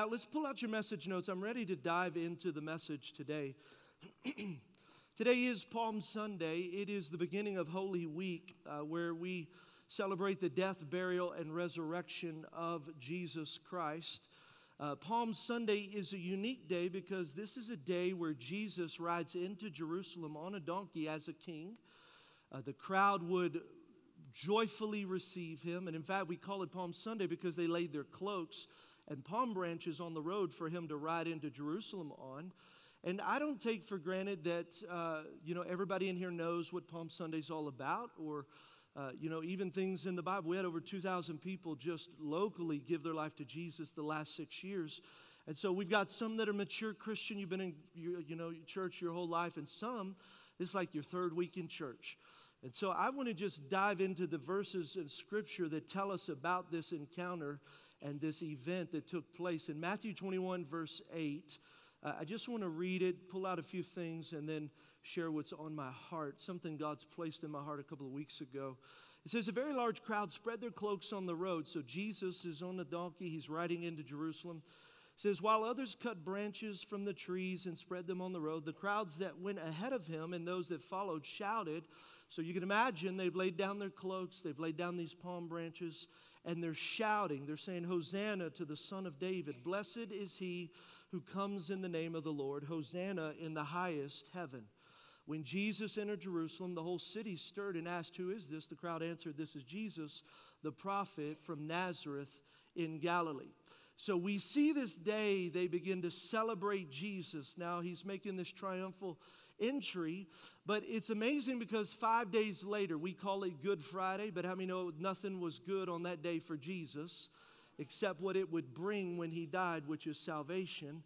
out. Let's pull out your message notes. I'm ready to dive into the message today. today is Palm Sunday. It is the beginning of Holy Week, uh, where we celebrate the death, burial, and resurrection of Jesus Christ. Uh, Palm Sunday is a unique day because this is a day where Jesus rides into Jerusalem on a donkey as a king. Uh, the crowd would joyfully receive him. And in fact, we call it Palm Sunday because they laid their cloaks and palm branches on the road for him to ride into Jerusalem on. And I don't take for granted that, uh, you know, everybody in here knows what Palm Sunday is all about or, uh, you know, even things in the Bible. We had over 2,000 people just locally give their life to Jesus the last six years. And so we've got some that are mature Christian. You've been in, you know, church your whole life. And some, it's like your third week in church. And so I want to just dive into the verses in Scripture that tell us about this encounter and this event that took place. In Matthew 21, verse 8, uh, I just want to read it, pull out a few things, and then share what's on my heart, something God's placed in my heart a couple of weeks ago. It says, A very large crowd spread their cloaks on the road. So Jesus is on the donkey, he's riding into Jerusalem. It says, While others cut branches from the trees and spread them on the road, the crowds that went ahead of him and those that followed shouted, so you can imagine they've laid down their cloaks, they've laid down these palm branches, and they're shouting. They're saying, Hosanna to the Son of David. Blessed is he who comes in the name of the Lord. Hosanna in the highest heaven. When Jesus entered Jerusalem, the whole city stirred and asked, Who is this? The crowd answered, This is Jesus, the prophet from Nazareth in Galilee. So we see this day they begin to celebrate Jesus. Now he's making this triumphal entry. But it's amazing because five days later, we call it Good Friday, but how many know nothing was good on that day for Jesus except what it would bring when he died, which is salvation.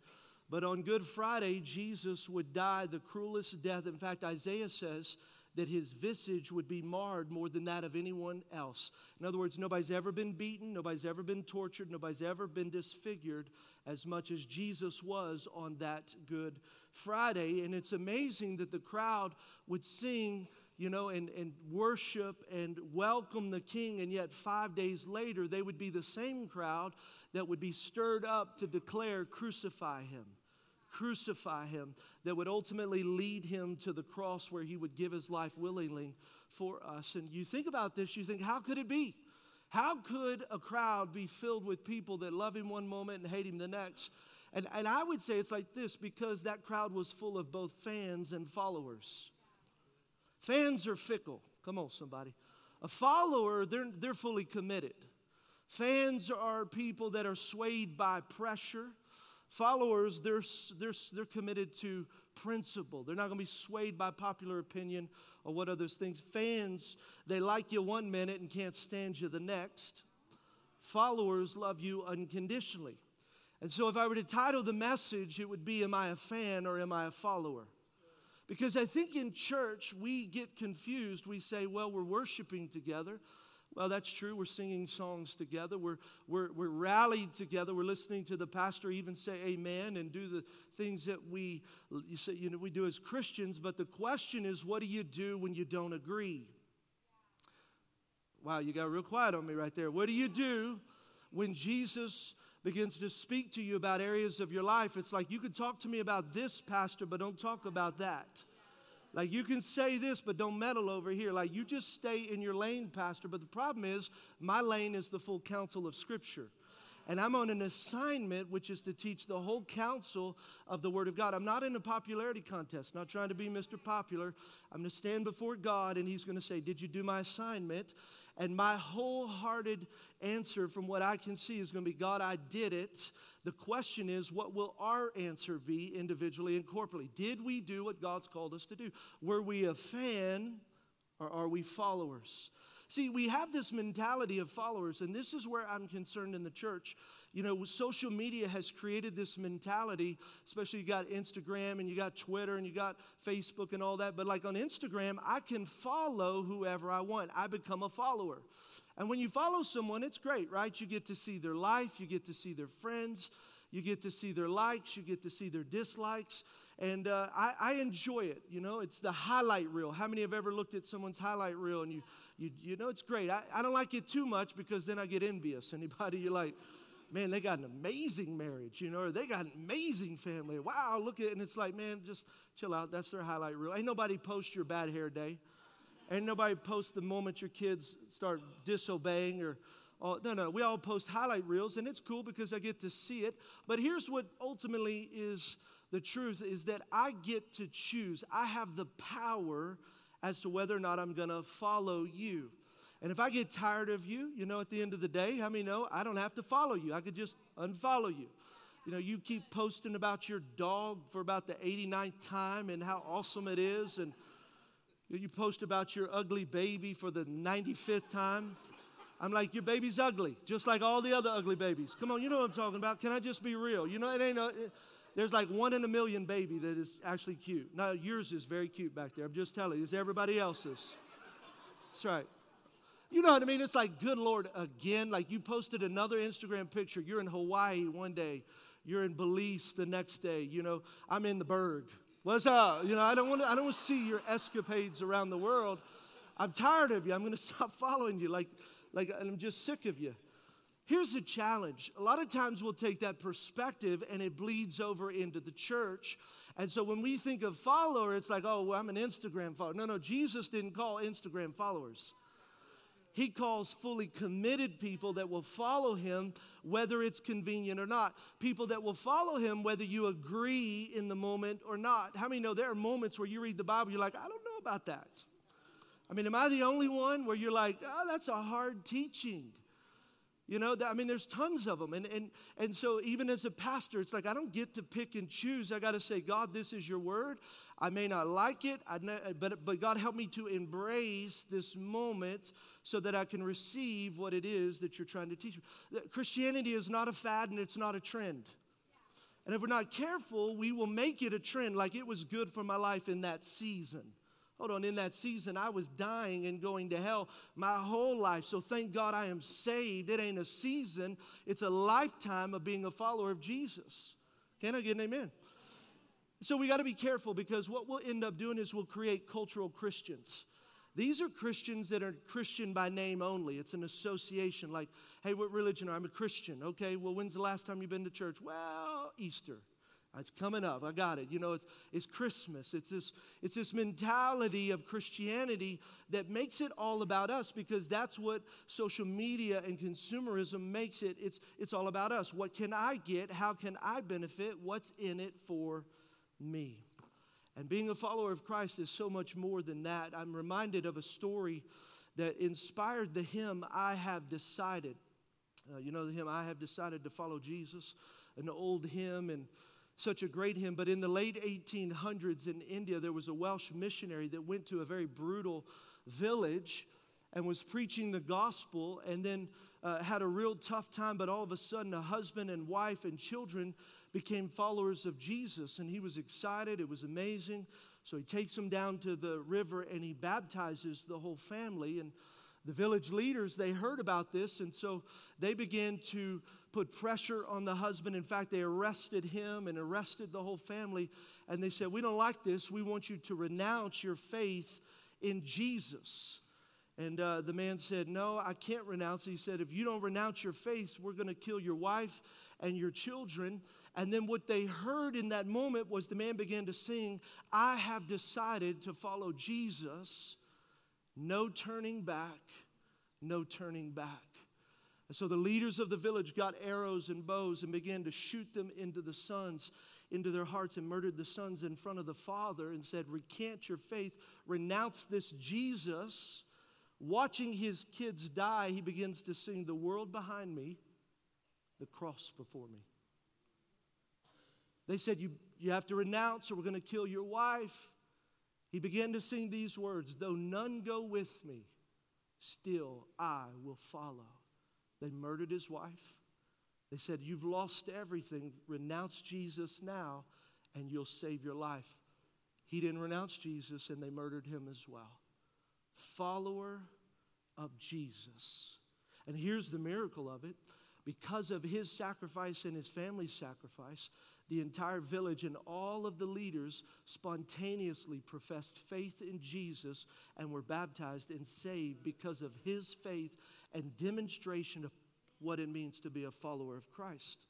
But on Good Friday, Jesus would die the cruelest death. In fact, Isaiah says that his visage would be marred more than that of anyone else. In other words, nobody's ever been beaten, nobody's ever been tortured, nobody's ever been disfigured as much as Jesus was on that Good Friday. And it's amazing that the crowd would sing you know, and, and worship and welcome the king. And yet, five days later, they would be the same crowd that would be stirred up to declare, Crucify him crucify him, that would ultimately lead him to the cross where he would give his life willingly for us. And you think about this, you think, how could it be? How could a crowd be filled with people that love him one moment and hate him the next? And, and I would say it's like this because that crowd was full of both fans and followers. Fans are fickle. Come on, somebody. A follower, they're, they're fully committed. Fans are people that are swayed by pressure. Followers, they're, they're, they're committed to principle. They're not going to be swayed by popular opinion or what others think. Fans, they like you one minute and can't stand you the next. Followers love you unconditionally. And so, if I were to title the message, it would be Am I a fan or am I a follower? Because I think in church we get confused. We say, Well, we're worshiping together. Well, that's true. We're singing songs together. We're, we're, we're rallied together. We're listening to the pastor even say amen and do the things that we, you, say, you know, we do as Christians. But the question is, what do you do when you don't agree? Wow, you got real quiet on me right there. What do you do when Jesus begins to speak to you about areas of your life? It's like you can talk to me about this, Pastor, but don't talk about that. Like you can say this, but don't meddle over here. Like you just stay in your lane, Pastor. But the problem is, my lane is the full counsel of Scripture. And I'm on an assignment, which is to teach the whole counsel of the Word of God. I'm not in a popularity contest, not trying to be Mr. Popular. I'm going to stand before God, and He's going to say, Did you do my assignment? And my wholehearted answer from what I can see is going to be, God, I did it. The question is, what will our answer be individually and corporately? Did we do what God's called us to do? Were we a fan or are we followers? See, we have this mentality of followers, and this is where I'm concerned in the church. You know, social media has created this mentality, especially you got Instagram and you got Twitter and you got Facebook and all that. But like on Instagram, I can follow whoever I want, I become a follower. And when you follow someone, it's great, right? You get to see their life, you get to see their friends, you get to see their likes, you get to see their dislikes. And uh, I, I, enjoy it. You know, it's the highlight reel. How many have ever looked at someone's highlight reel and you, you, you know, it's great. I, I don't like it too much because then I get envious. Anybody, you're like, man, they got an amazing marriage, you know, or they got an amazing family. Wow, look at it. And it's like, man, just chill out. That's their highlight reel. Ain't nobody post your bad hair day. Ain't nobody post the moment your kids start disobeying or, no, no. We all post highlight reels, and it's cool because I get to see it. But here's what ultimately is the truth is that I get to choose. I have the power as to whether or not I'm going to follow you. And if I get tired of you, you know, at the end of the day, how many know I don't have to follow you? I could just unfollow you. You know, you keep posting about your dog for about the 89th time and how awesome it is, and you post about your ugly baby for the 95th time. I'm like, your baby's ugly, just like all the other ugly babies. Come on, you know what I'm talking about. Can I just be real? You know, it ain't a, it, there's like one in a million baby that is actually cute. Now, yours is very cute back there. I'm just telling you, it's everybody else's. That's right. You know what I mean? It's like, good Lord, again. Like you posted another Instagram picture. You're in Hawaii one day, you're in Belize the next day. You know, I'm in the Berg. What's up? You know, I don't want to, I don't want to see your escapades around the world. I'm tired of you. I'm going to stop following you. Like, like I'm just sick of you. Here's a challenge. A lot of times we'll take that perspective and it bleeds over into the church. And so when we think of follower, it's like, oh, well, I'm an Instagram follower. No, no, Jesus didn't call Instagram followers. He calls fully committed people that will follow him whether it's convenient or not. People that will follow him whether you agree in the moment or not. How many know there are moments where you read the Bible, you're like, I don't know about that. I mean, am I the only one where you're like, oh, that's a hard teaching? You know, I mean, there's tons of them. And, and, and so, even as a pastor, it's like I don't get to pick and choose. I got to say, God, this is your word. I may not like it, but, but God, help me to embrace this moment so that I can receive what it is that you're trying to teach me. Christianity is not a fad and it's not a trend. And if we're not careful, we will make it a trend like it was good for my life in that season. Hold on, in that season, I was dying and going to hell my whole life. So thank God I am saved. It ain't a season, it's a lifetime of being a follower of Jesus. Can I get an amen? So we got to be careful because what we'll end up doing is we'll create cultural Christians. These are Christians that are Christian by name only. It's an association like, hey, what religion are? I'm a Christian. Okay, well, when's the last time you've been to church? Well, Easter. It's coming up. I got it. You know, it's, it's Christmas. It's this, it's this mentality of Christianity that makes it all about us because that's what social media and consumerism makes it. It's, it's all about us. What can I get? How can I benefit? What's in it for me? And being a follower of Christ is so much more than that. I'm reminded of a story that inspired the hymn, I Have Decided. Uh, you know the hymn, I Have Decided to Follow Jesus, an old hymn, and such a great hymn. But in the late 1800s in India, there was a Welsh missionary that went to a very brutal village and was preaching the gospel and then uh, had a real tough time. But all of a sudden, a husband and wife and children became followers of Jesus. And he was excited, it was amazing. So he takes them down to the river and he baptizes the whole family. And the village leaders, they heard about this, and so they began to put pressure on the husband. In fact, they arrested him and arrested the whole family. And they said, We don't like this. We want you to renounce your faith in Jesus. And uh, the man said, No, I can't renounce. He said, If you don't renounce your faith, we're going to kill your wife and your children. And then what they heard in that moment was the man began to sing, I have decided to follow Jesus. No turning back, no turning back. And so the leaders of the village got arrows and bows and began to shoot them into the sons, into their hearts, and murdered the sons in front of the father and said, Recant your faith, renounce this Jesus. Watching his kids die, he begins to sing, The world behind me, the cross before me. They said, You, you have to renounce, or we're going to kill your wife. He began to sing these words Though none go with me, still I will follow. They murdered his wife. They said, You've lost everything. Renounce Jesus now, and you'll save your life. He didn't renounce Jesus, and they murdered him as well. Follower of Jesus. And here's the miracle of it because of his sacrifice and his family's sacrifice, the entire village and all of the leaders spontaneously professed faith in Jesus and were baptized and saved because of his faith and demonstration of what it means to be a follower of Christ.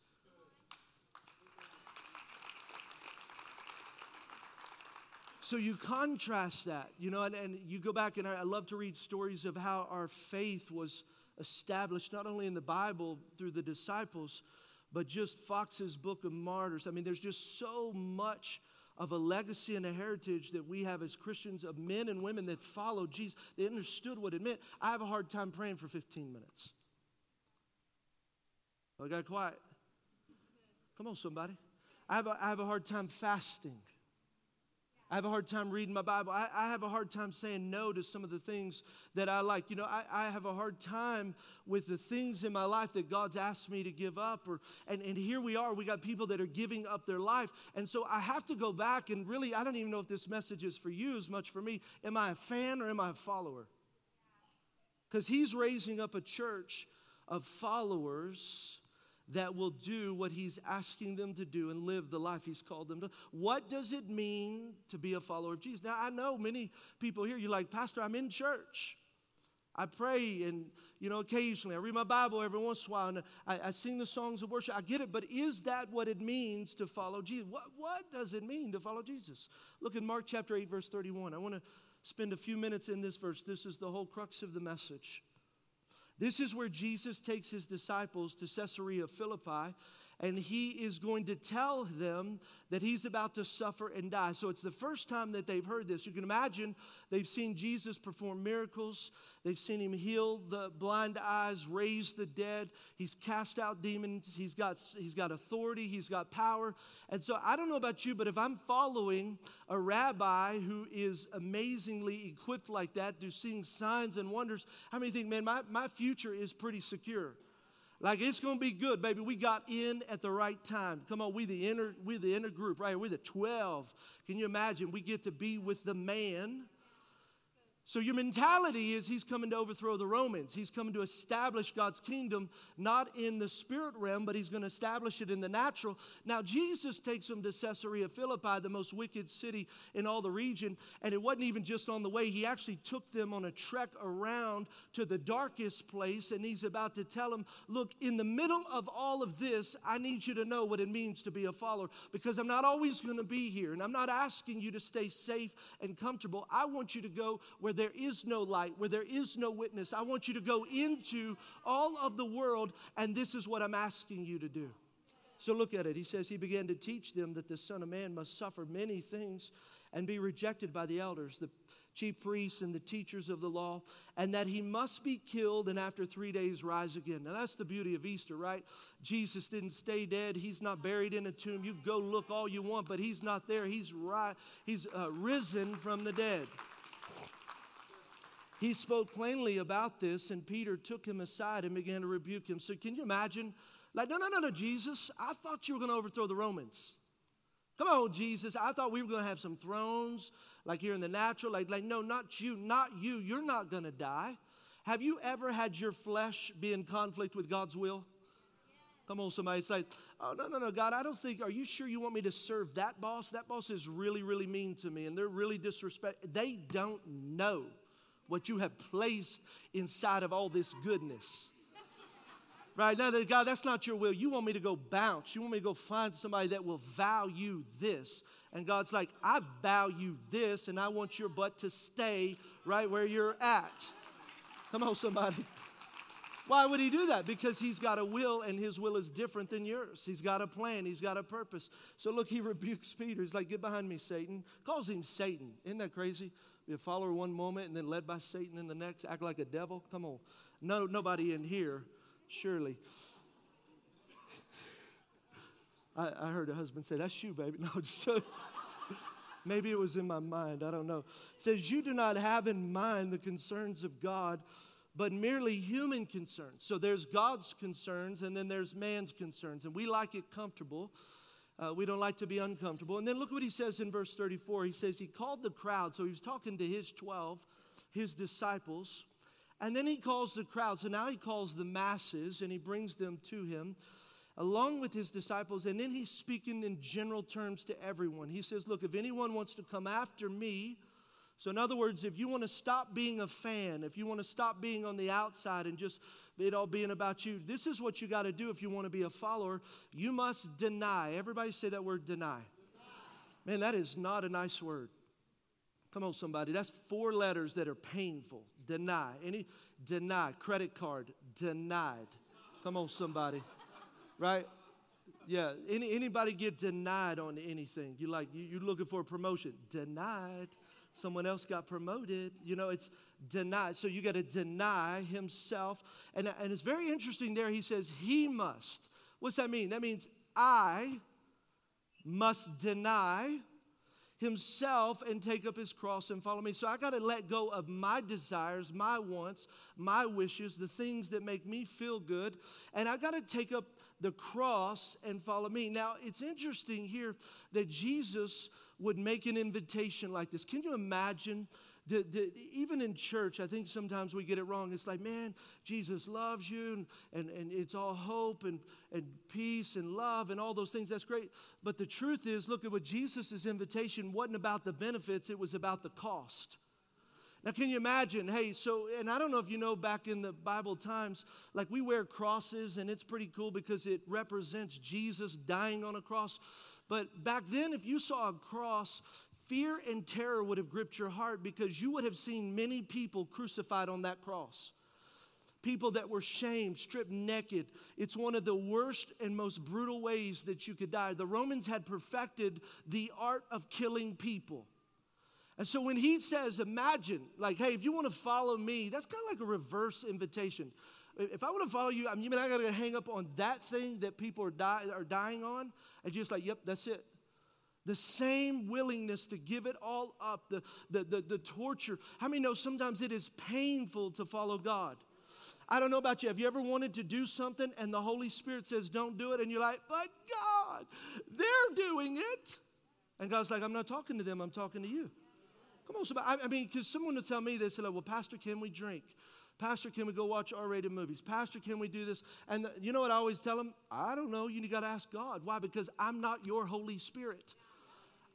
So you contrast that, you know, and, and you go back, and I, I love to read stories of how our faith was established not only in the Bible through the disciples, but just Fox's Book of Martyrs. I mean, there's just so much of a legacy and a heritage that we have as Christians of men and women that followed Jesus. They understood what it meant. I have a hard time praying for 15 minutes. Oh, I got quiet. Come on, somebody. I have, a, I have a hard time fasting. I have a hard time reading my Bible. I, I, have a hard time saying no to some of the things that I like. You know, I, I, have a hard time with the things in my life that God's asked me to give up. Or, and, and here we are, we got people that are giving up their life. And so I have to go back and really, I don't even know if this message is for you as much for me. Am I a fan or am I a follower? Because He's raising up a church of followers that will do what he's asking them to do and live the life he's called them to. What does it mean to be a follower of Jesus? Now, I know many people here, you're like, Pastor, I'm in church. I pray and, you know, occasionally I read my Bible every once in a while and I, I sing the songs of worship. I get it, but is that what it means to follow Jesus? What, what does it mean to follow Jesus? Look in Mark chapter 8, verse 31. I want to spend a few minutes in this verse. This is the whole crux of the message. This is where Jesus takes his disciples to Caesarea Philippi and he is going to tell them that he's about to suffer and die. So it's the first time that they've heard this. You can imagine they've seen Jesus perform miracles, they've seen him heal the blind eyes, raise the dead, he's cast out demons, he's got, he's got authority, he's got power. And so I don't know about you, but if I'm following a rabbi who is amazingly equipped like that, to seeing signs and wonders, how many think, man, my, my future is pretty secure? Like it's gonna be good, baby. We got in at the right time. Come on, we the inner, we the inner group, right? We're the 12. Can you imagine? We get to be with the man so, your mentality is he's coming to overthrow the Romans. He's coming to establish God's kingdom, not in the spirit realm, but he's going to establish it in the natural. Now, Jesus takes him to Caesarea Philippi, the most wicked city in all the region. And it wasn't even just on the way, he actually took them on a trek around to the darkest place. And he's about to tell them, Look, in the middle of all of this, I need you to know what it means to be a follower because I'm not always going to be here. And I'm not asking you to stay safe and comfortable. I want you to go where there is no light, where there is no witness. I want you to go into all of the world, and this is what I'm asking you to do. So look at it. He says, He began to teach them that the Son of Man must suffer many things and be rejected by the elders, the chief priests, and the teachers of the law, and that he must be killed and after three days rise again. Now that's the beauty of Easter, right? Jesus didn't stay dead. He's not buried in a tomb. You go look all you want, but he's not there. He's, ri- he's uh, risen from the dead. He spoke plainly about this, and Peter took him aside and began to rebuke him. So, can you imagine? Like, no, no, no, no, Jesus, I thought you were going to overthrow the Romans. Come on, Jesus. I thought we were going to have some thrones, like here in the natural. Like, like, no, not you, not you. You're not going to die. Have you ever had your flesh be in conflict with God's will? Come on, somebody say, Oh, no, no, no, God, I don't think, are you sure you want me to serve that boss? That boss is really, really mean to me and they're really disrespect. They don't know what you have placed inside of all this goodness. Right now, God, that's not your will. You want me to go bounce. You want me to go find somebody that will value this. And God's like, I value this, and I want your butt to stay right where you're at. Come on, somebody. Why would he do that? Because he's got a will and his will is different than yours. He's got a plan, he's got a purpose. So look, he rebukes Peter. He's like, Get behind me, Satan. Calls him Satan. Isn't that crazy? A follower one moment and then led by Satan in the next, act like a devil? Come on. No, nobody in here, surely. I, I heard a husband say, That's you, baby. No, just maybe it was in my mind. I don't know. It says, You do not have in mind the concerns of God, but merely human concerns. So there's God's concerns and then there's man's concerns. And we like it comfortable. Uh, we don't like to be uncomfortable. And then look what he says in verse 34. He says, He called the crowd. So he was talking to his 12, his disciples. And then he calls the crowd. So now he calls the masses and he brings them to him along with his disciples. And then he's speaking in general terms to everyone. He says, Look, if anyone wants to come after me, So, in other words, if you want to stop being a fan, if you want to stop being on the outside and just it all being about you, this is what you got to do if you want to be a follower. You must deny. Everybody say that word deny. Man, that is not a nice word. Come on, somebody. That's four letters that are painful. Deny. Any deny. Credit card. Denied. Come on, somebody. Right? Yeah. Any, anybody get denied on anything? You like you, you're looking for a promotion. Denied. Someone else got promoted. You know, it's denied. So you got to deny himself. And, and it's very interesting there. He says, He must. What's that mean? That means I must deny himself and take up his cross and follow me. So I got to let go of my desires, my wants, my wishes, the things that make me feel good, and I got to take up the cross and follow me. Now, it's interesting here that Jesus would make an invitation like this. Can you imagine the, the, even in church, I think sometimes we get it wrong. It's like, man, Jesus loves you, and, and, and it's all hope and, and peace and love and all those things. That's great. But the truth is, look at what Jesus' invitation wasn't about the benefits, it was about the cost. Now, can you imagine? Hey, so, and I don't know if you know back in the Bible times, like we wear crosses, and it's pretty cool because it represents Jesus dying on a cross. But back then, if you saw a cross, fear and terror would have gripped your heart because you would have seen many people crucified on that cross. People that were shamed, stripped naked. It's one of the worst and most brutal ways that you could die. The Romans had perfected the art of killing people. And so when he says, imagine, like, hey, if you want to follow me, that's kind of like a reverse invitation. If I want to follow you, I mean, I got to hang up on that thing that people are, die, are dying on, and just like, yep, that's it. The same willingness to give it all up, the, the, the, the torture. How many know sometimes it is painful to follow God? I don't know about you. Have you ever wanted to do something and the Holy Spirit says, don't do it? And you're like, but God, they're doing it. And God's like, I'm not talking to them, I'm talking to you. Come on, somebody. I mean, because someone will tell me this, like, well, Pastor, can we drink? Pastor, can we go watch R rated movies? Pastor, can we do this? And the, you know what I always tell them? I don't know. You got to ask God. Why? Because I'm not your Holy Spirit.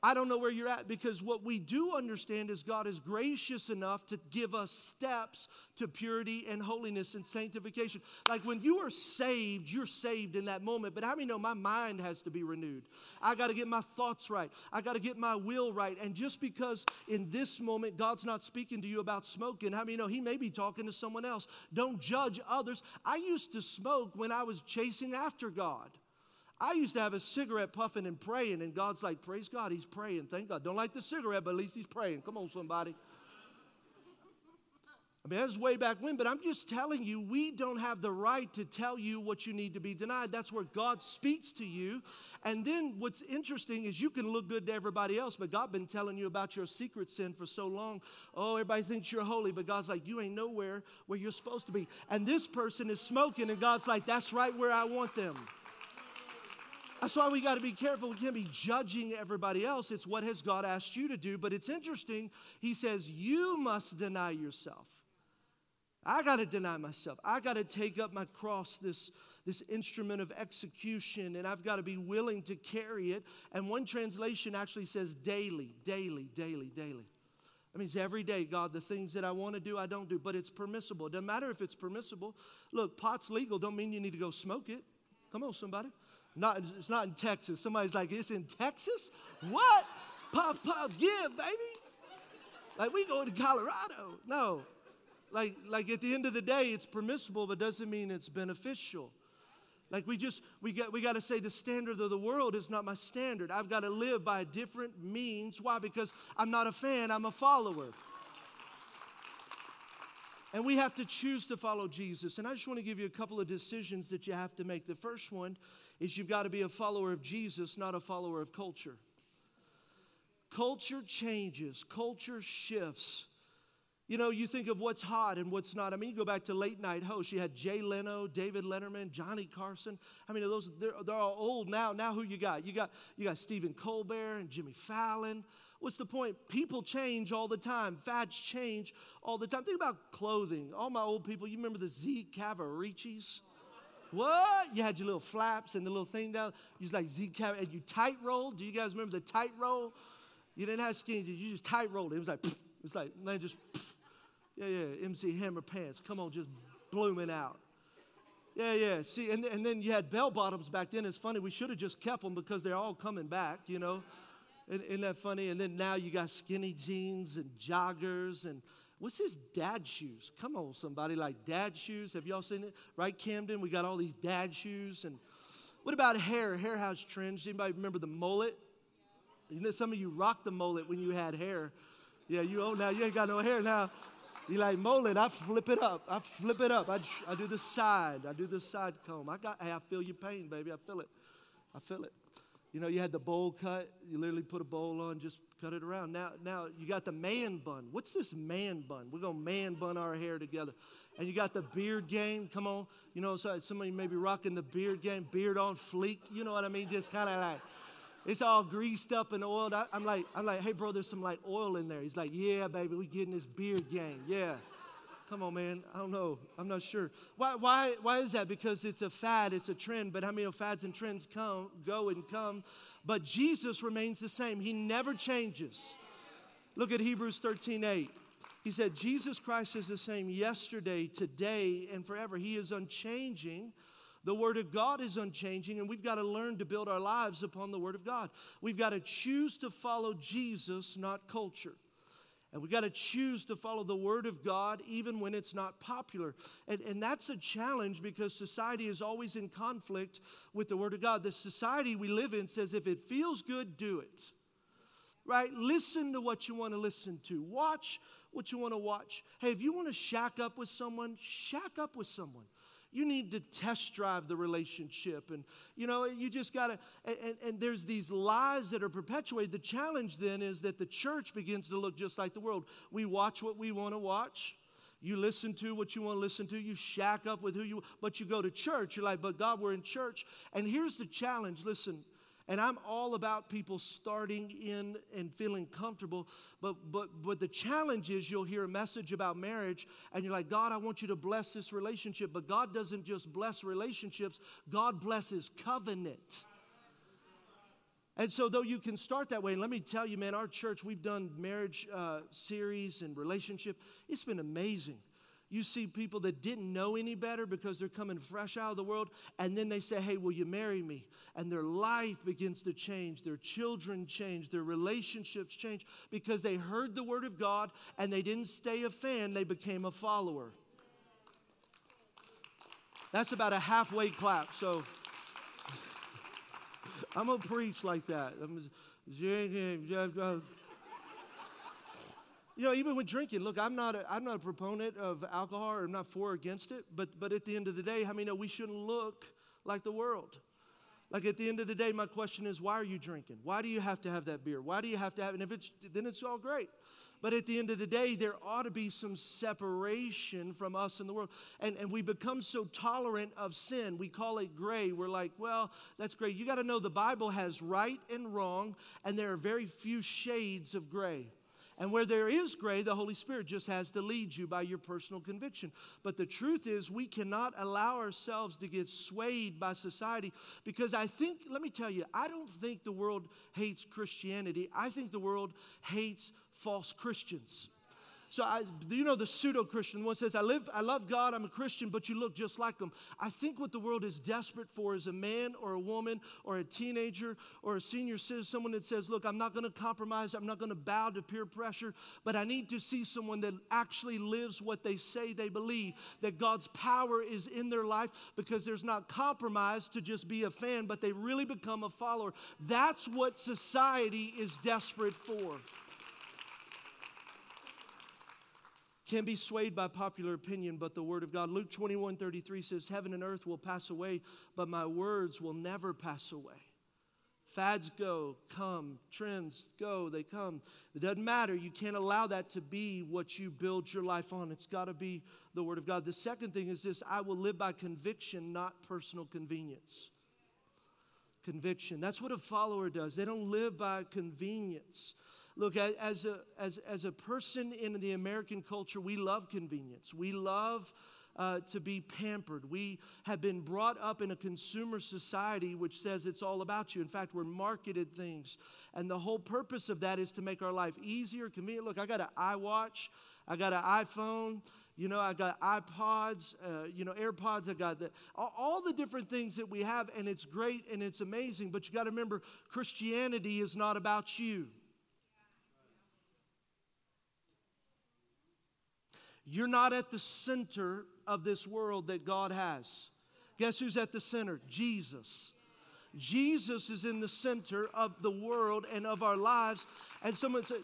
I don't know where you're at because what we do understand is God is gracious enough to give us steps to purity and holiness and sanctification. Like when you are saved, you're saved in that moment. But how many know my mind has to be renewed? I got to get my thoughts right. I got to get my will right. And just because in this moment God's not speaking to you about smoking, how many know He may be talking to someone else? Don't judge others. I used to smoke when I was chasing after God. I used to have a cigarette puffing and praying, and God's like, Praise God, he's praying. Thank God. Don't like the cigarette, but at least he's praying. Come on, somebody. I mean, that was way back when, but I'm just telling you, we don't have the right to tell you what you need to be denied. That's where God speaks to you. And then what's interesting is you can look good to everybody else, but God's been telling you about your secret sin for so long. Oh, everybody thinks you're holy, but God's like, you ain't nowhere where you're supposed to be. And this person is smoking, and God's like, that's right where I want them. That's why we got to be careful. We can't be judging everybody else. It's what has God asked you to do. But it's interesting. He says, You must deny yourself. I got to deny myself. I got to take up my cross, this, this instrument of execution, and I've got to be willing to carry it. And one translation actually says daily, daily, daily, daily. That means every day, God, the things that I want to do, I don't do, but it's permissible. It doesn't matter if it's permissible. Look, pot's legal, don't mean you need to go smoke it. Come on, somebody. Not, it's not in Texas. Somebody's like, it's in Texas? What? Pop, pop, give, baby. Like we go to Colorado. No. Like, like at the end of the day, it's permissible, but doesn't mean it's beneficial. Like we just we got we got to say the standard of the world is not my standard. I've got to live by a different means. Why? Because I'm not a fan, I'm a follower. And we have to choose to follow Jesus. And I just want to give you a couple of decisions that you have to make. The first one is you've got to be a follower of Jesus, not a follower of culture. Culture changes, culture shifts. You know, you think of what's hot and what's not. I mean, you go back to late night hosts. You had Jay Leno, David Letterman, Johnny Carson. I mean, those they're, they're all old now. Now, who you got? You got you got Stephen Colbert and Jimmy Fallon. What's the point? People change all the time. Fads change all the time. Think about clothing. All my old people, you remember the Z Cavariccis? What? You had your little flaps and the little thing down. You was like Z cap and you tight rolled. Do you guys remember the tight roll? You didn't have skinny jeans. You just tight rolled. It was like, It's like, man, just, yeah, yeah, MC Hammer pants. Come on, just blooming out. Yeah, yeah. See, and, and then you had bell bottoms back then. It's funny, we should have just kept them because they're all coming back, you know. Isn't, isn't that funny? And then now you got skinny jeans and joggers and what's his dad shoes? Come on, somebody like dad shoes. Have y'all seen it? Right, Camden? We got all these dad shoes. And what about hair? Hair has trends. Anybody remember the mullet? You know, some of you rocked the mullet when you had hair. Yeah, you old now. You ain't got no hair now. You like mullet? I flip it up. I flip it up. I, I do the side. I do the side comb. I got. Hey, I feel your pain, baby. I feel it. I feel it. You know, you had the bowl cut. You literally put a bowl on, just cut it around. Now, now you got the man bun. What's this man bun? We're gonna man bun our hair together. And you got the beard game. Come on, you know, so somebody may be rocking the beard game, beard on fleek. You know what I mean? Just kind of like it's all greased up and oiled. I, am like, I'm like, hey, bro, there's some like oil in there. He's like, yeah, baby, we getting this beard game. Yeah. Come on, man. I don't know. I'm not sure. Why, why, why is that? Because it's a fad, it's a trend. But how many fads and trends come, go and come? But Jesus remains the same. He never changes. Look at Hebrews 13 8. He said, Jesus Christ is the same yesterday, today, and forever. He is unchanging. The Word of God is unchanging, and we've got to learn to build our lives upon the Word of God. We've got to choose to follow Jesus, not culture. And we've got to choose to follow the Word of God even when it's not popular. And, and that's a challenge because society is always in conflict with the Word of God. The society we live in says if it feels good, do it. Right? Listen to what you want to listen to, watch what you want to watch. Hey, if you want to shack up with someone, shack up with someone. You need to test drive the relationship. And, you know, you just got to, and, and, there's these lies that are perpetuated. The challenge then is that the church begins to look just like the world. We watch what we want to watch. You listen to what you want to listen to. You shack up with who you, but you go to church. You're like, but God, we're in church. And here's the challenge listen, and I'm all about people starting in and feeling comfortable. But, but, but the challenge is you'll hear a message about marriage and you're like, God, I want you to bless this relationship. But God doesn't just bless relationships, God blesses covenant. And so, though you can start that way, and let me tell you, man, our church, we've done marriage uh, series and relationship. It's been amazing. You see people that didn't know any better because they're coming fresh out of the world, and then they say, Hey, will you marry me? And their life begins to change. Their children change. Their relationships change because they heard the word of God and they didn't stay a fan, they became a follower. That's about a halfway clap. So I'm to preach like that. You know, even with drinking, look, I'm not a, I'm not a proponent of alcohol or I'm not for or against it, but, but at the end of the day, how many know we shouldn't look like the world? Like at the end of the day, my question is, why are you drinking? Why do you have to have that beer? Why do you have to have? And if it's, then it's all great. But at the end of the day, there ought to be some separation from us and the world. And, and we become so tolerant of sin. We call it gray. We're like, well, that's great. You got to know the Bible has right and wrong, and there are very few shades of gray. And where there is gray, the Holy Spirit just has to lead you by your personal conviction. But the truth is, we cannot allow ourselves to get swayed by society because I think, let me tell you, I don't think the world hates Christianity. I think the world hates false Christians. So I, you know the pseudo-Christian one says, I live, I love God, I'm a Christian, but you look just like them. I think what the world is desperate for is a man or a woman or a teenager or a senior citizen, someone that says, look, I'm not gonna compromise, I'm not gonna bow to peer pressure, but I need to see someone that actually lives what they say they believe, that God's power is in their life because there's not compromise to just be a fan, but they really become a follower. That's what society is desperate for. Can be swayed by popular opinion, but the word of God. Luke 21 33 says, Heaven and earth will pass away, but my words will never pass away. Fads go, come, trends go, they come. It doesn't matter. You can't allow that to be what you build your life on. It's got to be the Word of God. The second thing is this I will live by conviction, not personal convenience. Conviction. That's what a follower does. They don't live by convenience. Look, as a, as, as a person in the American culture, we love convenience. We love uh, to be pampered. We have been brought up in a consumer society which says it's all about you. In fact, we're marketed things. And the whole purpose of that is to make our life easier, convenient. Look, I got an iWatch, I got an iPhone. You know, I got iPods, uh, you know, AirPods. I got the, all, all the different things that we have, and it's great and it's amazing. But you got to remember, Christianity is not about you. You're not at the center of this world that God has. Guess who's at the center? Jesus. Jesus is in the center of the world and of our lives. And someone said,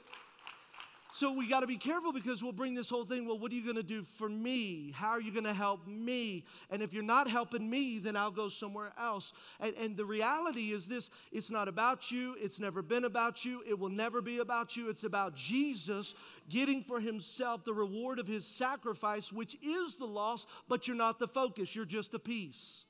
so we got to be careful because we'll bring this whole thing well, what are you going to do for me? How are you going to help me? And if you're not helping me, then I'll go somewhere else. And, and the reality is this it's not about you, it's never been about you, it will never be about you. It's about Jesus getting for himself the reward of his sacrifice, which is the loss, but you're not the focus, you're just a piece.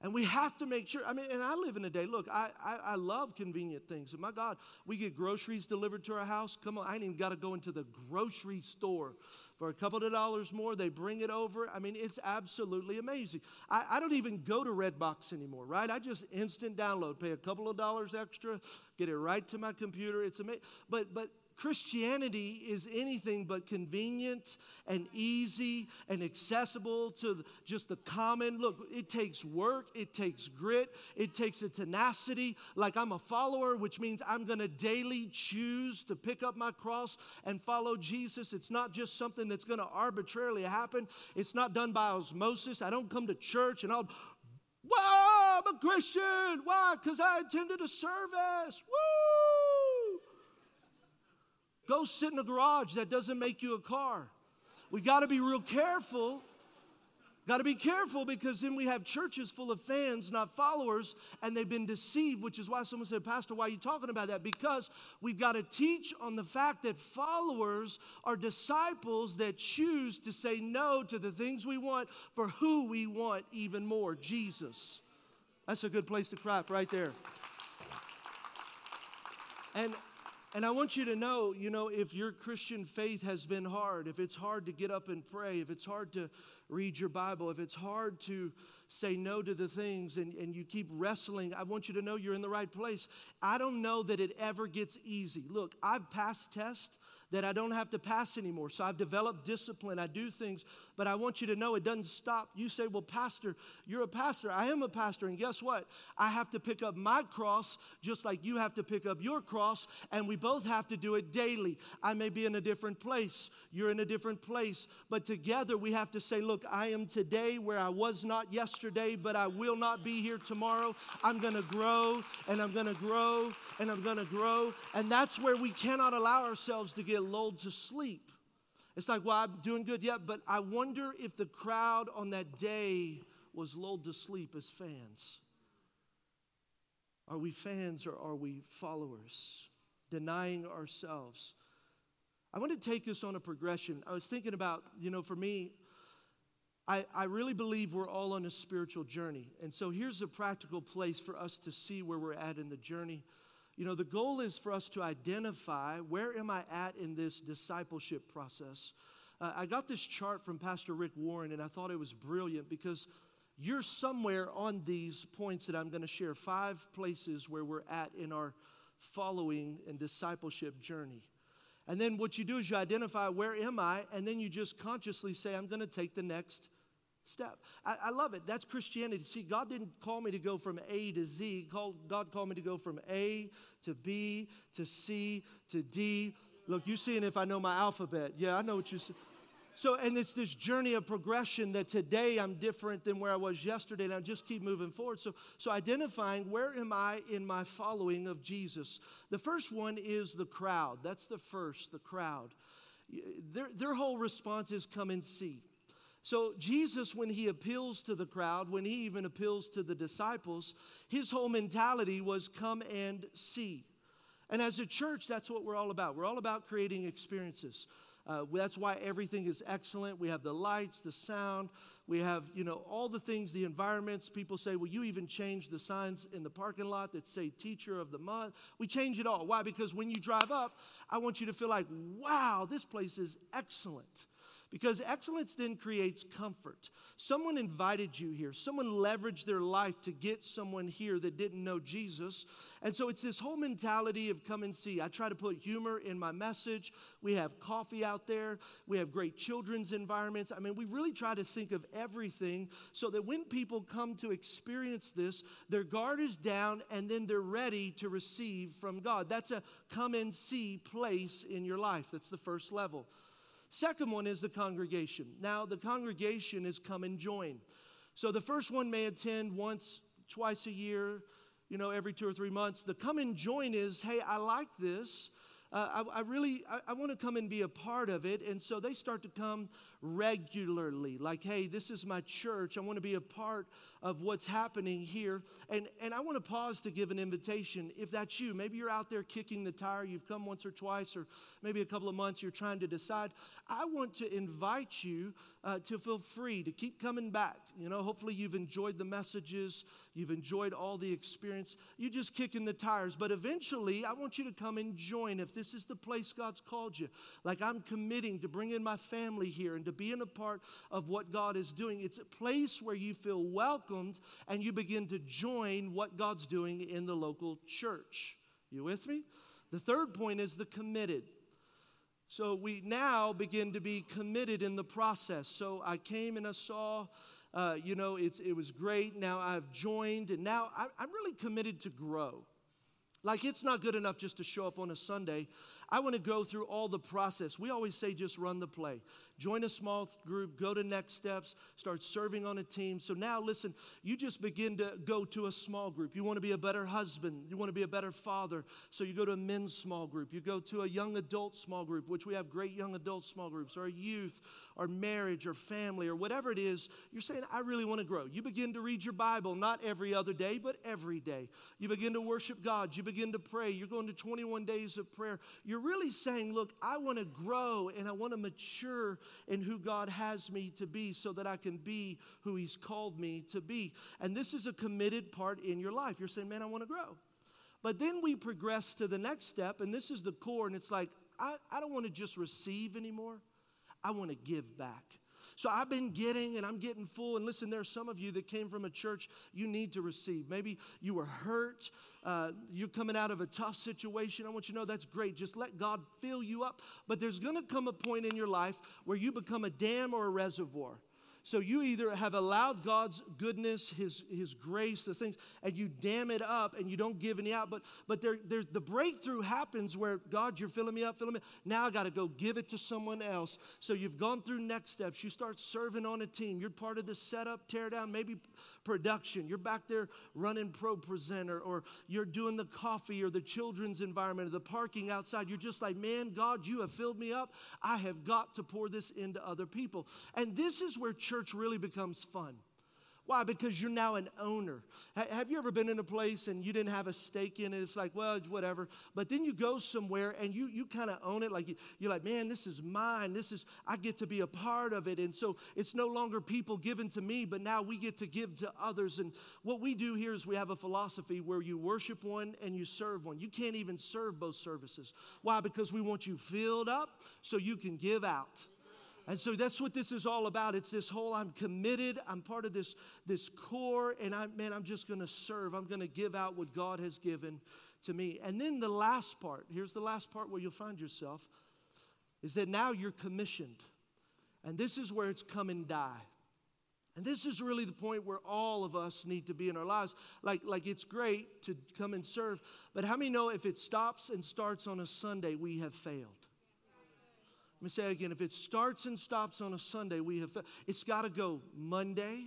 And we have to make sure. I mean, and I live in a day. Look, I, I, I, love convenient things. And my God, we get groceries delivered to our house. Come on, I ain't even got to go into the grocery store for a couple of dollars more. They bring it over. I mean, it's absolutely amazing. I, I don't even go to Redbox anymore, right? I just instant download, pay a couple of dollars extra, get it right to my computer. It's amazing. But but Christianity is anything but convenient and easy and accessible to just the common. Look, it takes work, it takes grit, it takes a tenacity. Like I'm a follower, which means I'm going to daily choose to pick up my cross and follow Jesus. It's not just something that's going to arbitrarily happen, it's not done by osmosis. I don't come to church and I'll Wow, I'm a Christian. Why? Because I attended a service. Woo! Go sit in a garage. That doesn't make you a car. We got to be real careful. Got to be careful because then we have churches full of fans, not followers, and they've been deceived, which is why someone said, Pastor, why are you talking about that? Because we've got to teach on the fact that followers are disciples that choose to say no to the things we want for who we want even more Jesus. That's a good place to clap right there. And and I want you to know, you know, if your Christian faith has been hard, if it's hard to get up and pray, if it's hard to read your Bible, if it's hard to say no to the things and, and you keep wrestling, I want you to know you're in the right place. I don't know that it ever gets easy. Look, I've passed tests that I don't have to pass anymore. So I've developed discipline. I do things, but I want you to know it doesn't stop. You say, Well, Pastor, you're a pastor. I am a pastor. And guess what? I have to pick up my cross just like you have to pick up your cross, and we both have to do it daily. I may be in a different place, you're in a different place, but together we have to say, Look, I am today where I was not yesterday, but I will not be here tomorrow. I'm going to grow, and I'm going to grow, and I'm going to grow. And that's where we cannot allow ourselves to get get lulled to sleep. It's like, well, I'm doing good yet, but I wonder if the crowd on that day was lulled to sleep as fans. Are we fans or are we followers? Denying ourselves. I want to take us on a progression. I was thinking about, you know, for me, I, I really believe we're all on a spiritual journey. And so here's a practical place for us to see where we're at in the journey. You know, the goal is for us to identify where am I at in this discipleship process. Uh, I got this chart from Pastor Rick Warren, and I thought it was brilliant because you're somewhere on these points that I'm going to share. Five places where we're at in our following and discipleship journey. And then what you do is you identify where am I, and then you just consciously say, I'm going to take the next step. I, I, love it. That's Christianity. See, God didn't call me to go from A to Z. Called, God called me to go from A to B to C to D. Look, you're seeing if I know my alphabet. Yeah, I know what you see. So, and it's this journey of progression that today I'm different than where I was yesterday, and I just keep moving forward. So, so identifying where am I in my following of Jesus. The first one is the crowd. That's the first, the crowd. Their, their whole response is come and see. So, Jesus, when he appeals to the crowd, when he even appeals to the disciples, his whole mentality was come and see. And as a church, that's what we're all about. We're all about creating experiences. Uh, that's why everything is excellent. We have the lights, the sound, we have, you know, all the things, the environments. People say, well, you even change the signs in the parking lot that say teacher of the month. We change it all. Why? Because when you drive up, I want you to feel like, wow, this place is excellent. Because excellence then creates comfort. Someone invited you here, someone leveraged their life to get someone here that didn't know Jesus. And so it's this whole mentality of come and see. I try to put humor in my message. We have coffee out there, we have great children's environments. I mean, we really try to think of everything so that when people come to experience this, their guard is down and then they're ready to receive from God. That's a come and see place in your life. That's the first level. Second one is the congregation. Now, the congregation is come and join. So the first one may attend once, twice a year, you know, every two or three months. The come and join is, hey, I like this. Uh, I, I, really I, I want to come and be a part of it and so they start to come regularly like hey this is my church i want to be a part of what's happening here. And, and I want to pause to give an invitation. If that's you, maybe you're out there kicking the tire, you've come once or twice, or maybe a couple of months, you're trying to decide. I want to invite you uh, to feel free to keep coming back. You know, hopefully you've enjoyed the messages, you've enjoyed all the experience. You're just kicking the tires. But eventually, I want you to come and join if this is the place God's called you. Like I'm committing to bring in my family here and to being a part of what God is doing. It's a place where you feel welcomed and you begin to join what God's doing in the local church. You with me? The third point is the committed. So we now begin to be committed in the process. So I came and I saw, uh, you know, it's, it was great. Now I've joined, and now I, I'm really committed to grow. Like it's not good enough just to show up on a Sunday. I want to go through all the process. We always say just run the play. Join a small group, go to next steps, start serving on a team. So now, listen, you just begin to go to a small group. You want to be a better husband, you want to be a better father. So you go to a men's small group, you go to a young adult small group, which we have great young adult small groups, or a youth, or marriage, or family, or whatever it is. You're saying, I really want to grow. You begin to read your Bible, not every other day, but every day. You begin to worship God, you begin to pray. You're going to 21 days of prayer. You're you're really saying, Look, I want to grow and I want to mature in who God has me to be so that I can be who He's called me to be. And this is a committed part in your life. You're saying, Man, I want to grow. But then we progress to the next step, and this is the core, and it's like, I, I don't want to just receive anymore, I want to give back. So I've been getting and I'm getting full. And listen, there are some of you that came from a church you need to receive. Maybe you were hurt, uh, you're coming out of a tough situation. I want you to know that's great. Just let God fill you up. But there's going to come a point in your life where you become a dam or a reservoir. So you either have allowed God's goodness, His, His grace, the things, and you dam it up and you don't give any out. But, but there, there's the breakthrough happens where, God, you're filling me up, filling me up. Now I got to go give it to someone else. So you've gone through next steps. You start serving on a team. You're part of the setup, tear down, maybe production. You're back there running Pro Presenter, or you're doing the coffee or the children's environment or the parking outside. You're just like, man, God, you have filled me up. I have got to pour this into other people. And this is where church really becomes fun. Why? Because you're now an owner. have you ever been in a place and you didn't have a stake in it? It's like, well, whatever. But then you go somewhere and you, you kind of own it. Like you, you're like, man, this is mine. This is, I get to be a part of it. And so it's no longer people given to me, but now we get to give to others. And what we do here is we have a philosophy where you worship one and you serve one. You can't even serve both services. Why? Because we want you filled up so you can give out. And so that's what this is all about. It's this whole I'm committed, I'm part of this, this core, and I man, I'm just gonna serve. I'm gonna give out what God has given to me. And then the last part, here's the last part where you'll find yourself, is that now you're commissioned. And this is where it's come and die. And this is really the point where all of us need to be in our lives. Like, like it's great to come and serve, but how many know if it stops and starts on a Sunday, we have failed? Let me say again. If it starts and stops on a Sunday, we have, it's got to go Monday,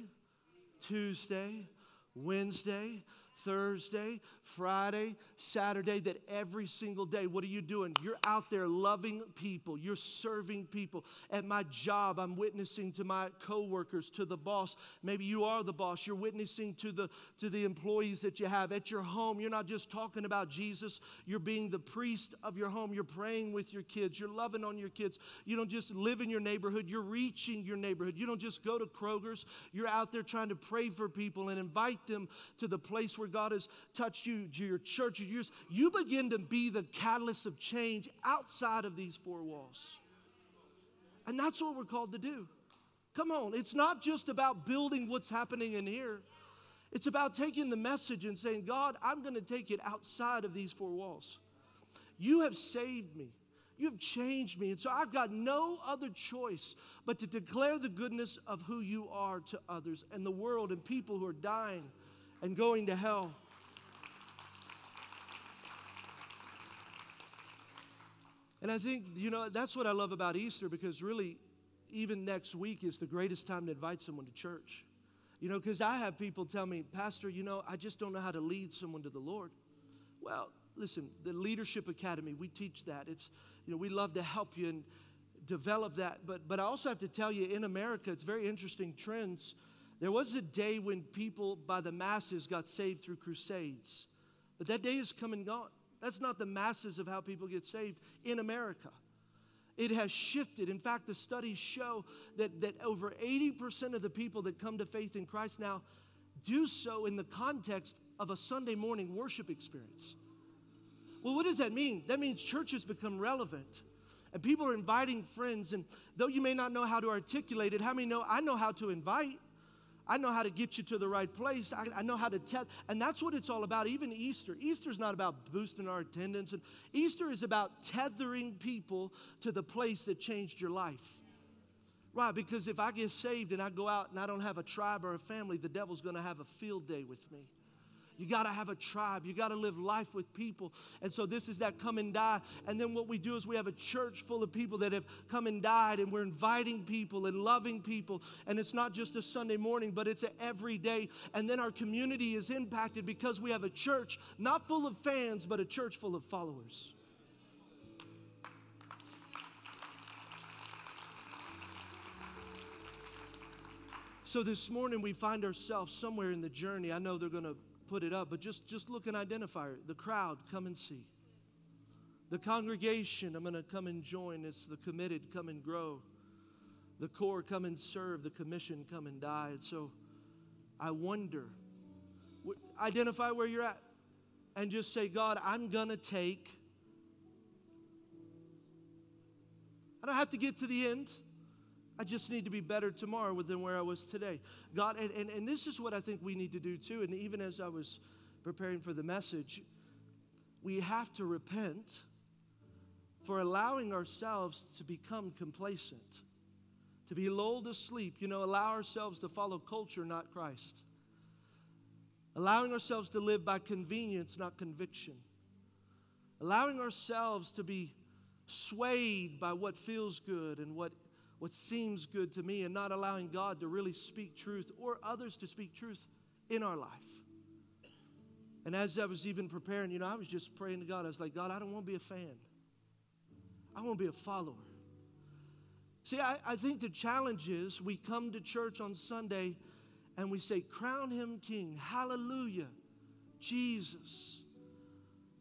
Tuesday, Wednesday, Thursday, Friday, Saturday, that every single day, what are you doing? You're out there loving people, you're serving people. At my job, I'm witnessing to my coworkers, to the boss. Maybe you are the boss. You're witnessing to the to the employees that you have at your home. You're not just talking about Jesus, you're being the priest of your home. You're praying with your kids, you're loving on your kids. You don't just live in your neighborhood, you're reaching your neighborhood. You don't just go to Kroger's, you're out there trying to pray for people and invite them to the place where God has touched you, your church, your you begin to be the catalyst of change outside of these four walls. And that's what we're called to do. Come on, it's not just about building what's happening in here. It's about taking the message and saying, God, I'm going to take it outside of these four walls. You have saved me. You have changed me. And so I've got no other choice but to declare the goodness of who you are to others and the world and people who are dying and going to hell. And I think, you know, that's what I love about Easter because really, even next week is the greatest time to invite someone to church. You know, because I have people tell me, Pastor, you know, I just don't know how to lead someone to the Lord. Well, listen, the Leadership Academy, we teach that. It's, you know, we love to help you and develop that. But, but I also have to tell you, in America, it's very interesting trends. There was a day when people by the masses got saved through crusades, but that day is come and gone. That's not the masses of how people get saved in America. It has shifted. In fact, the studies show that, that over 80% of the people that come to faith in Christ now do so in the context of a Sunday morning worship experience. Well, what does that mean? That means church has become relevant. And people are inviting friends. And though you may not know how to articulate it, how many know I know how to invite? I know how to get you to the right place. I, I know how to tell. And that's what it's all about, even Easter. Easter is not about boosting our attendance. And Easter is about tethering people to the place that changed your life. Right, because if I get saved and I go out and I don't have a tribe or a family, the devil's going to have a field day with me. You got to have a tribe. You got to live life with people. And so this is that come and die. And then what we do is we have a church full of people that have come and died, and we're inviting people and loving people. And it's not just a Sunday morning, but it's every day. And then our community is impacted because we have a church not full of fans, but a church full of followers. So this morning we find ourselves somewhere in the journey. I know they're going to put it up, but just, just look and identify it. The crowd, come and see. The congregation, I'm going to come and join. It's the committed, come and grow. The core, come and serve. The commission, come and die. And so I wonder, identify where you're at and just say, God, I'm going to take. I don't have to get to the end. I just need to be better tomorrow than where I was today. God, and, and, and this is what I think we need to do too. And even as I was preparing for the message, we have to repent for allowing ourselves to become complacent, to be lulled asleep, you know, allow ourselves to follow culture, not Christ. Allowing ourselves to live by convenience, not conviction. Allowing ourselves to be swayed by what feels good and what what seems good to me and not allowing God to really speak truth or others to speak truth in our life. And as I was even preparing, you know, I was just praying to God. I was like, God, I don't want to be a fan, I want to be a follower. See, I, I think the challenge is we come to church on Sunday and we say, Crown him king, hallelujah, Jesus.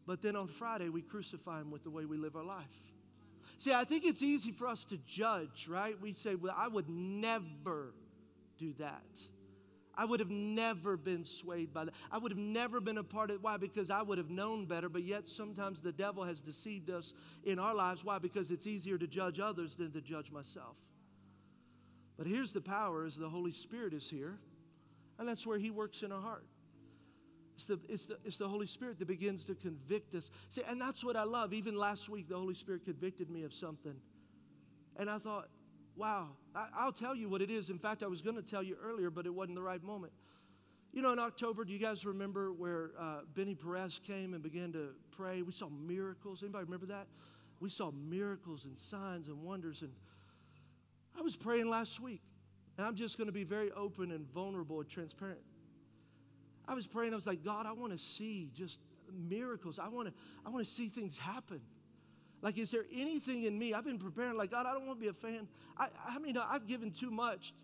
But then on Friday, we crucify him with the way we live our life. See, I think it's easy for us to judge, right? We say, well, I would never do that. I would have never been swayed by that. I would have never been a part of it. Why? Because I would have known better, but yet sometimes the devil has deceived us in our lives. Why? Because it's easier to judge others than to judge myself. But here's the power is the Holy Spirit is here, and that's where he works in our heart. It's the, it's, the, it's the Holy Spirit that begins to convict us. See, and that's what I love. Even last week, the Holy Spirit convicted me of something. And I thought, wow, I, will tell you what it is. In fact, I was going to tell you earlier, but it wasn't the right moment. You know, in October, do you guys remember where uh, Benny Perez came and began to pray? We saw miracles. Anybody remember that? We saw miracles and signs and wonders. And I was praying last week. And I'm just going to be very open and vulnerable and transparent. I was praying, I was like, God, I want to see just miracles. I want to, I want to see things happen. Like, is there anything in me? I've been preparing, like, God, I don't want to be a fan. I, I mean, I've given too much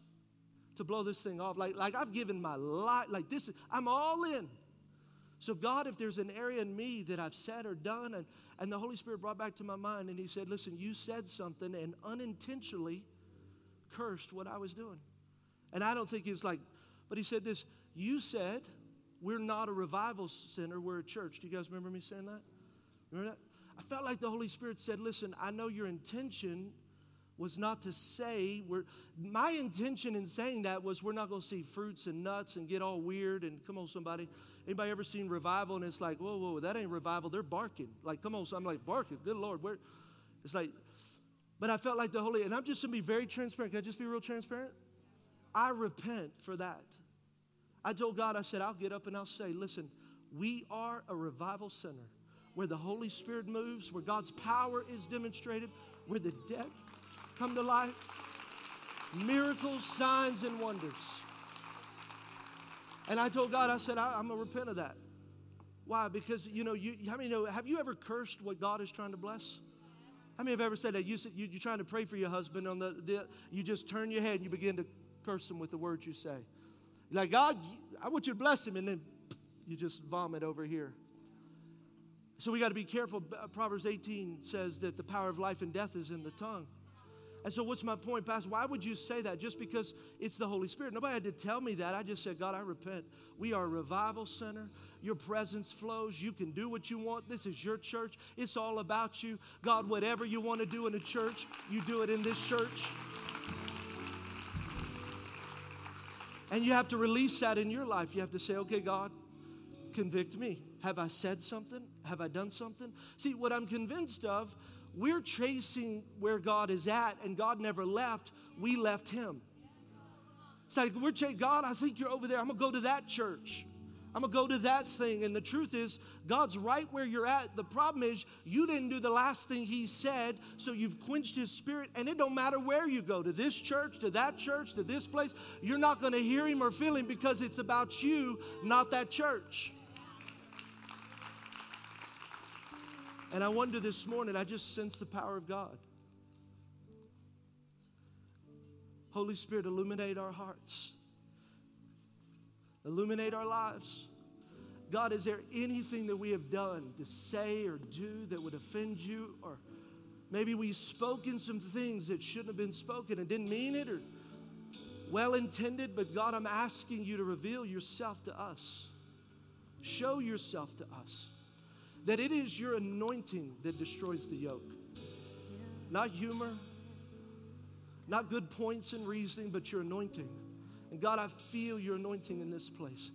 to blow this thing off. Like, like I've given my life, like this, I'm all in. So, God, if there's an area in me that I've said or done, and, and the Holy Spirit brought back to my mind, and He said, Listen, you said something and unintentionally cursed what I was doing. And I don't think He was like, but He said this, You said we're not a revival center, we're a church. Do you guys remember me saying that? Remember that? I felt like the Holy Spirit said, Listen, I know your intention was not to say we're my intention in saying that was we're not going to see fruits and nuts and get all weird and come on somebody anybody ever seen revival and it's like whoa whoa that ain't revival they're barking like come on so i'm like barking good lord where it's like but i felt like the holy and i'm just going to be very transparent can i just be real transparent i repent for that i told god i said i'll get up and i'll say listen we are a revival center where the holy spirit moves where god's power is demonstrated where the dead come to life. Miracles, signs, and wonders. And I told God, I said, I, am going to repent of that. Why? Because, you know, you, how many know, have you ever cursed what God is trying to bless? How many have ever said that? You, you, you're trying to pray for your husband, on the, the, you just turn your head and you begin to curse him with the words you say. Like, God, I want you to bless him, and then you just vomit over here. So we got to be careful. Uh, Proverbs 18 says that the power of life and death is in the tongue. And so, what's my point, Pastor? Why would you say that? Just because it's the Holy Spirit. Nobody had to tell me that. I just said, God, I repent. We are a revival center. Your presence flows. You can do what you want. This is your church. It's all about you. God, whatever you want to do in a church, you do it in this church. And you have to release that in your life. You have to say, okay, God, convict me. Have I said something? Have I done something? See, what I'm convinced of we're chasing where God is at, and God never left. We left Him. It's like we're chasing God. I think you're over there. I'm gonna go to that church. I'm gonna go to that thing. And the truth is, God's right where you're at. The problem is, you didn't do the last thing He said, so you've quenched His Spirit. And it don't matter where you go to this church, to that church, to this place, you're not gonna hear Him or feel Him because it's about you, not that church. And I wonder this morning, I just sense the power of God. Holy Spirit, illuminate our hearts, illuminate our lives. God, is there anything that we have done to say or do that would offend you? Or maybe we've spoken some things that shouldn't have been spoken and didn't mean it or well intended, but God, I'm asking you to reveal yourself to us. Show yourself to us that it is your anointing that destroys the yoke. Not humor, not good points and reasoning, but your anointing. And God, I feel your anointing in this place.